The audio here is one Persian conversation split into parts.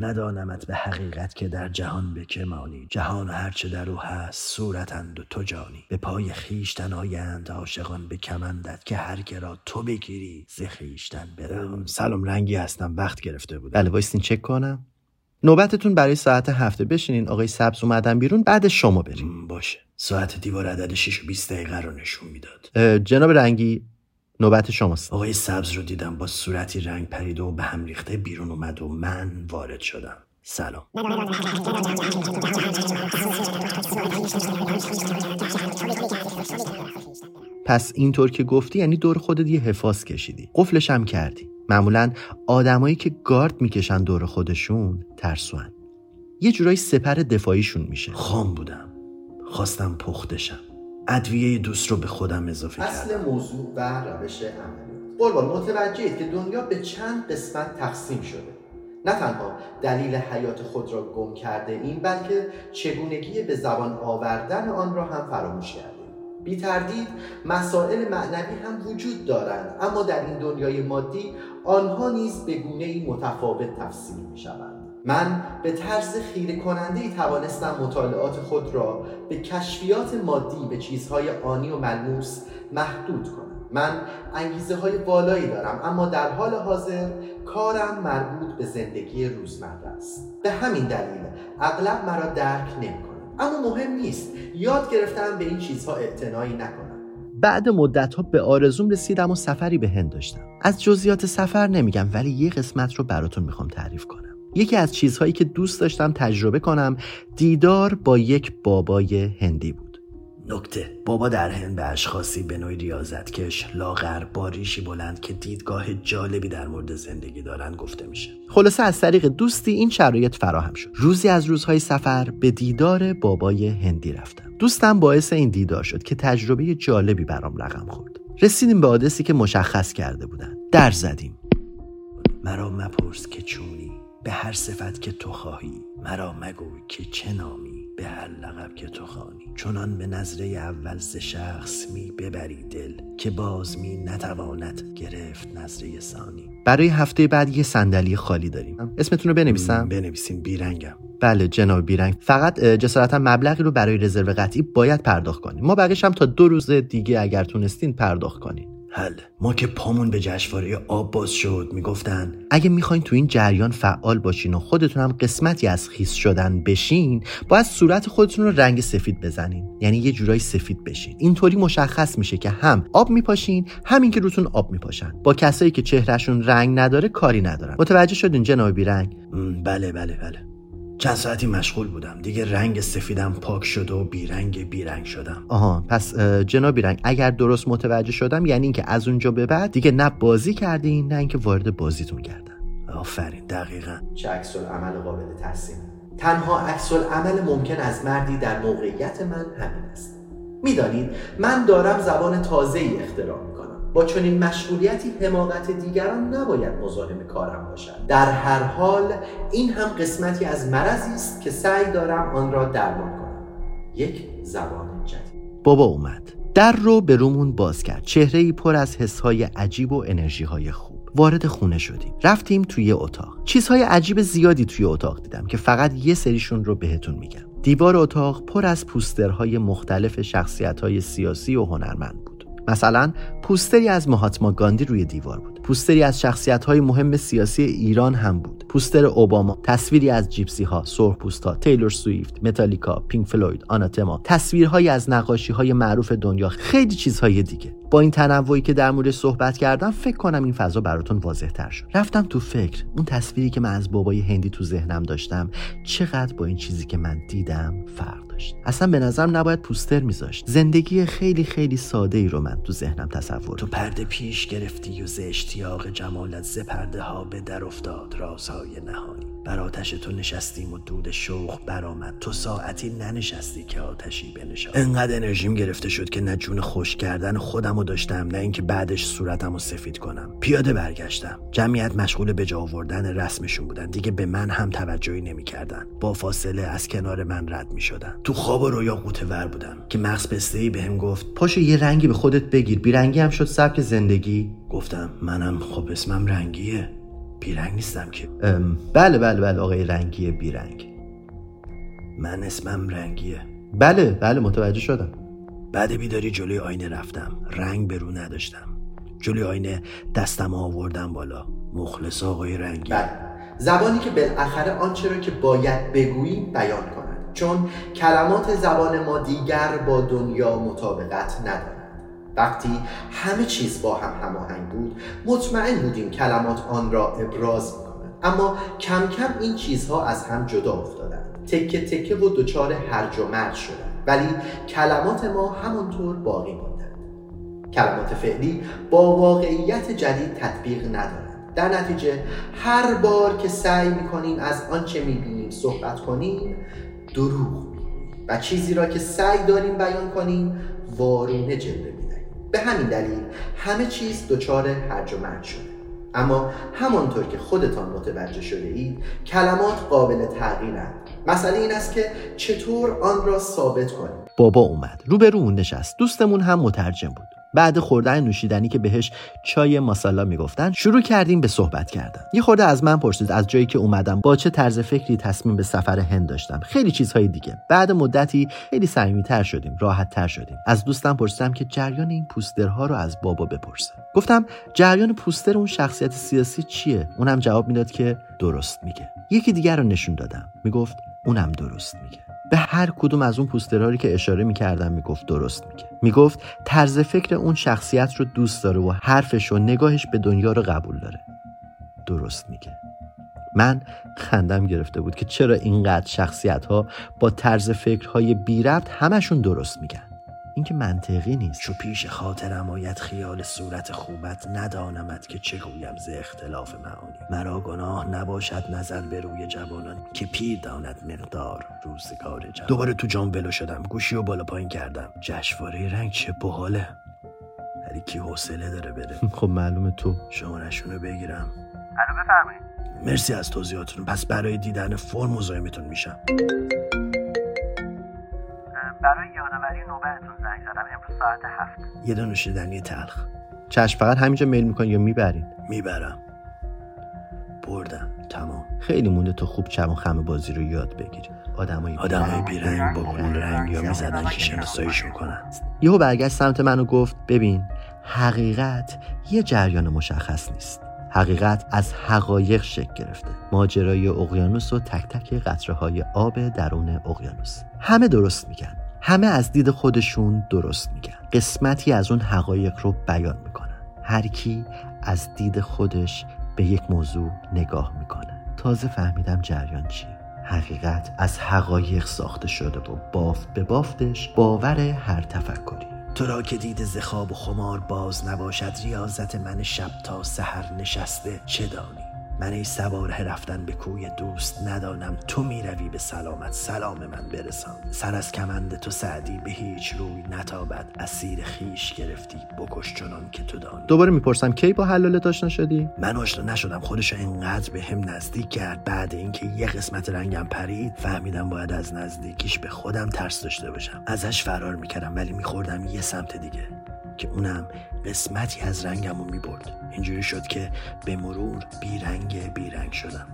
ندانمت به حقیقت که در جهان به که مانی. جهان و هرچه در او هست صورتند و تو جانی. به پای خیشتن آیند عاشقان به کمندت که هر را تو بگیری ز خیشتن برم. سلام رنگی هستم. وقت گرفته بود بله وایستین چک کنم. نوبتتون برای ساعت هفته بشینین. آقای سبز اومدن بیرون بعد شما بریم باشه. ساعت دیوار عدد 6 و 20 دقیقه رو نشون می‌داد. جناب رنگی نوبت شماست. آقای سبز رو دیدم با صورتی رنگ پریده و به هم ریخته بیرون اومد و من وارد شدم. سلام. پس اینطور که گفتی یعنی دور خودت یه حفاظ کشیدی. قفلش هم کردی. معمولا آدمایی که گارد می‌کشن دور خودشون ترسوان. یه جورایی سپر دفاعیشون میشه. خام بودم. خواستم پختشم ادویه دوست رو به خودم اضافه اصل کردم. اصل موضوع و روش عملی. قربان متوجهید که دنیا به چند قسمت تقسیم شده. نه تنها دلیل حیات خود را گم کرده این بلکه چگونگی به زبان آوردن آن را هم فراموش کرده بی تردید مسائل معنوی هم وجود دارند اما در این دنیای مادی آنها نیز به گونه ای متفاوت تفسیر می شوند من به طرز خیره کننده ای توانستم مطالعات خود را به کشفیات مادی به چیزهای آنی و ملموس محدود کنم. من انگیزه های بالایی دارم اما در حال حاضر کارم مربوط به زندگی روزمره است. به همین دلیل اغلب مرا درک نمی کنم اما مهم نیست یاد گرفتم به این چیزها اعتنایی نکنم. بعد مدت ها به آرزوم رسیدم و سفری به هند داشتم. از جزئیات سفر نمیگم ولی یه قسمت رو براتون می‌خوام تعریف کنم. یکی از چیزهایی که دوست داشتم تجربه کنم دیدار با یک بابای هندی بود. نکته. بابا در هند به اشخاصی به نوعی ریاضتکش لاغر باریشی بلند که دیدگاه جالبی در مورد زندگی دارند گفته میشه. خلاصه از طریق دوستی این شرایط فراهم شد. روزی از روزهای سفر به دیدار بابای هندی رفتم. دوستم باعث این دیدار شد که تجربه جالبی برام رقم خورد. رسیدیم به آدرسی که مشخص کرده بودن. در زدیم. مرا مپرس که چونی به هر صفت که تو خواهی. مرا مگوی که چه نامی به هر لقب که تو خانی چونان به نظره اول ز شخص می ببری دل که باز می نتواند گرفت نظره ثانی. برای هفته بعد یه صندلی خالی داریم. اسمتون رو بنویسم بنویسیم بیرنگم. بله جناب بیرنگ. فقط جسارتا مبلغی رو برای رزرو قطعی باید پرداخت کنیم. ما بقیش هم تا دو روز دیگه اگر تونستین پرداخت کنین. حل. ما که پامون به جشنواره آب باز شد می‌گفتن اگه می‌خواین تو این جریان فعال باشین و خودتون هم قسمتی از خیس شدن بشین باید صورت خودتون رو رنگ سفید بزنین. یعنی یه جورایی سفید بشین. اینطوری مشخص میشه که هم آب میپاشین همین که روتون آب میپاشن. با کسایی که چهرهشون رنگ نداره کاری ندارن. متوجه شدین جناب بیرنگ؟ بله بله بله. چند ساعتی مشغول بودم. دیگه رنگ سفیدم پاک شد و بیرنگ بیرنگ شدم. آها پس جناب بیرنگ اگر درست متوجه شدم یعنی اینکه از اونجا به بعد دیگه نه بازی کردین نه اینکه وارد بازیتون کردن آفرین دقیقا. چه عکس عمل قابل تحسین؟ تنها عکس عمل ممکن از مردی در موقعیت من همین است. می‌دانید من دارم زبان تازه ای اختراع با چنین مشغولیتی حماقت دیگران نباید مزاحم کارم باشد. در هر حال این هم قسمتی از مرضی است که سعی دارم آن را درمان کنم. یک زبان جدید. بابا اومد. در رو به رومون باز کرد. چهره ای پر از حسهای عجیب و انرژی های خوب. وارد خونه شدیم. رفتیم توی اتاق. چیزهای عجیب زیادی توی اتاق دیدم که فقط یه سریشون رو بهتون میگم. دیوار اتاق پر از پوسترهای مختلف شخصیت سیاسی و هنرمند بود. مثلا پوستری از مهاتما گاندی روی دیوار بود. پوستری از شخصیت های مهم سیاسی ایران هم بود. پوستر اوباما تصویری از جیپسی ها سرخ ها تیلور سویفت متالیکا پینک فلوید آناتما تصویرهایی از نقاشی های معروف دنیا خیلی چیزهای دیگه. با این تنوعی که در مورد صحبت کردم فکر کنم این فضا براتون واضح تر شد. رفتم تو فکر. اون تصویری که من از بابای هندی تو ذهنم داشتم چقدر با این چیزی که من دیدم فرق داشت. اصلا به نظرم نباید پوستر میذاشت. زندگی خیلی خیلی ساده ای رو من تو ذهنم تصور تو پرده پیش گرفتی و ز اشتیاق جمالت ز پرده ها به در افتاد. رازهای نهانی. بر آتش تو نشستیم و دود شوق برآمد. تو ساعتی ننشستی که آتشی بنشانی انقدر انرژیم گرفته شد که نه جون خوش کردن خودم رو داشتم نه اینکه بعدش صورتم رو سفید کنم. پیاده برگشتم. جمعیت مشغول به جا آوردن رسمشون بودن. دیگه به من هم توجهی نمی‌کردن. با فاصله از کنار من رد می شدن تو خواب و رویا قوطه ور بودم که مغز پسته ای بهم گفت پاشو یه رنگی به خودت بگیر. بیرنگی هم شد سبک زندگی. گفتم منم خب اسمم رنگیه. بیرنگ نیستم که. بله بله بله آقای رنگیه بیرنگ. من اسمم رنگیه. بله بله متوجه شدم. بعد بیداری جلوی آینه رفتم. رنگ به رو نداشتم. جلوی آینه دستم آوردم بالا. مخلص آقای رنگی. بله. زبانی که بالاخره آنچه را که باید بگوییم بیان کند. چون کلمات زبان ما دیگر با دنیا مطابقت ندارد. وقتی همه چیز با هم هماهنگ بود مطمئن بودیم کلمات آن را ابراز می‌کنند. اما کم کم این چیزها از هم جدا افتادند. تکه تکه و دچار هرج و مرج شدند. ولی کلمات ما همانطور باقی ماندند کلمات فعلی با واقعیت جدید تطبیق ندارند. در نتیجه هر بار که سعی می‌کنیم از آنچه می‌بینیم صحبت کنیم دروغ و چیزی را که سعی داریم بیان کنیم وارونه جلوه به همین دلیل همه چیز دچار هرج و مرج شده. اما همانطور که خودتان متوجه شده اید کلمات قابل تغییرند. مسئله این است که چطور آن را ثابت کنیم. بابا اومد. روبرو اون نشست. دوستمون هم مترجم بود. بعد خوردن نوشیدنی که بهش چای ماسالا می‌گفتن شروع کردیم به صحبت کردن. یه خورده از من پرسید از جایی که اومدم با چه طرز فکری تصمیم به سفر هند داشتم. خیلی چیزهای دیگه. بعد مدتی خیلی صمیمیتر شدیم راحت تر شدیم. از دوستم پرسیدم که جریان این پوسترها رو از بابا بپرسه. گفتم جریان پوستر اون شخصیت سیاسی چیه؟ اونم جواب می‌داد که درست میگه. یکی دیگر رو نشون دادم. می‌گفت اونم درست میگه. به هر کدوم از اون پوسترهایی که اشاره می‌کردم می‌گفت درست میگه. می‌گفت طرز فکر اون شخصیت رو دوست داره و حرفش و نگاهش به دنیا رو قبول داره. درست میگه. من خندم گرفته بود که چرا اینقدر شخصیت ها با طرز فکرهای بی ربط همشون درست میگن. این که منطقی نیست. چو پیش خاطرم آید خیال صورت خوبت ندانمت که چه گویم ز اختلاف معانی. مرا گناه نباشد نظر به روی جوانان که پیر داند مقدار روزگار جوان. دوباره تو جام بلو شدم گوشی و بالا پایین کردم. جشواره رنگ چه بحاله ولی کی حوصله داره بره خب معلومه تو. شمارشونو بگیرم. الو بفرمایید. مرسی از توضیحاتتون. پس برای دیدن فرم مزاحمتون میشم. برای یادآوری نوبتتون یه دونه نوشیدنی تلخ. چشم فقط همینجا میل میکن یا می‌برین می‌برم. بردم. تمام. خیلی مونده تو خوب چم و خم بازی رو یاد بگیری آدمای آدمای بیرنگ با گول رنگ یا می‌زدن که شناساییشون کنن. یهو برگشت سمت من و گفت ببین حقیقت یه جریان مشخص نیست. حقیقت از حقایق شکل گرفته. ماجرای اقیانوس و تک تک قطره های آب درون اقیانوس. همه درست میگن همه از دید خودشون درست میگن. قسمتی از اون حقایق رو بیان می‌کنن. هر کی از دید خودش به یک موضوع نگاه می‌کنه. تازه فهمیدم جریان چیه حقیقت از حقایق ساخته شده و بافت به بافتش باور هر تفکری. تو را که دید زخاب و خمار باز نباشد ریاضت من شب تا سحر نشسته چه دانی؟ من ای سواره رفتن به کوی دوست ندانم. تو می‌روی به سلامت سلام من برسان. سر از کمند تو سعدی به هیچ روی نتابد. اسیر خیش گرفتی بکش چنان که تو دانی. دوباره می‌پرسم کی با حلالت آشنا شدی من آشنا نشدم خودشو انقدر به هم نزدیک کرد. بعد اینکه یه قسمت رنگم پرید فهمیدم باید از نزدیکیش به خودم ترس داشته باشم. ازش فرار می‌کردم ولی میخوردم یه سمت دیگه. که اونم قسمتی از رنگم رو می‌برد. اینجوری شد که به مرور بیرنگ بیرنگ شدم.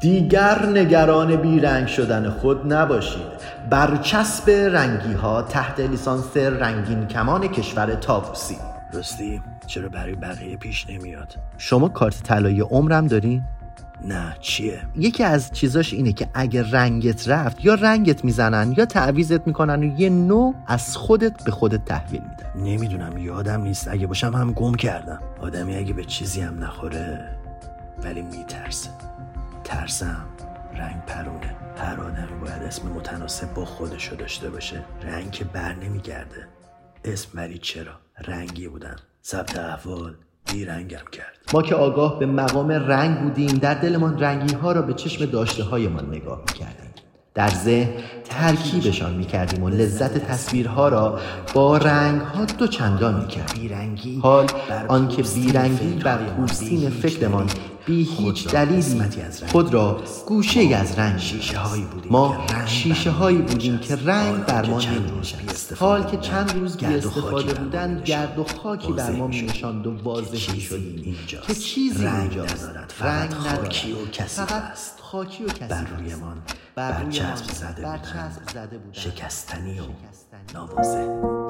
دیگر نگران بیرنگ شدن خود نباشید. برچسب رنگی ها تحت لیسانس رنگین کمان کشور تاووسی راستی چرا برای بقیه پیش نمیاد؟ شما کارت طلایی عمرم دارین؟ نه چیه؟ یکی از چیزاش اینه که اگه رنگت رفت یا رنگت می‌زنن یا تعویزت می‌کنن و یه نوع از خودت به خودت تحویل میدن. نمی‌دونم یادم نیست. اگه باشم هم گم کردم. آدمی اگه به چیزی هم نخوره ولی میترسه. ترسم. رنگ پرونه. هر آدمی باید اسم متناسب با خودشو داشته باشه. رنگ که بر نمیگرده. اسم ولی چرا؟ رنگی بودم ثبت احوال. بیرنگم کرد. ما که آگاه به مقام رنگ بودیم در دلمان رنگی ها را به چشم داشته هایمان نگاه می‌کردیم. در ذهن ترکیبشان می‌کردیم و لذت تصویرها را با رنگ ها دو چندان می‌کردیم حال آنکه بیرنگی بر پوستین فکرمان بی هیچ دلیلی رنگ خود را گوشه از رنگ شیشه هایی بودیم ما رنگ شیشه هایی بودیم که. رنگ بر ما حال که بودن، چند روز بی استفاده بودن. گرد و خاکی بر ما می‌شد می‌نشاند و واضح اینجاست. که چیزی رنگ ندارد، فقط خاکی و کثیف فقط است. خاکی و کثیف بر. رویمان بر رویمان برچسب زده بودند. شکستنی و شکستنی.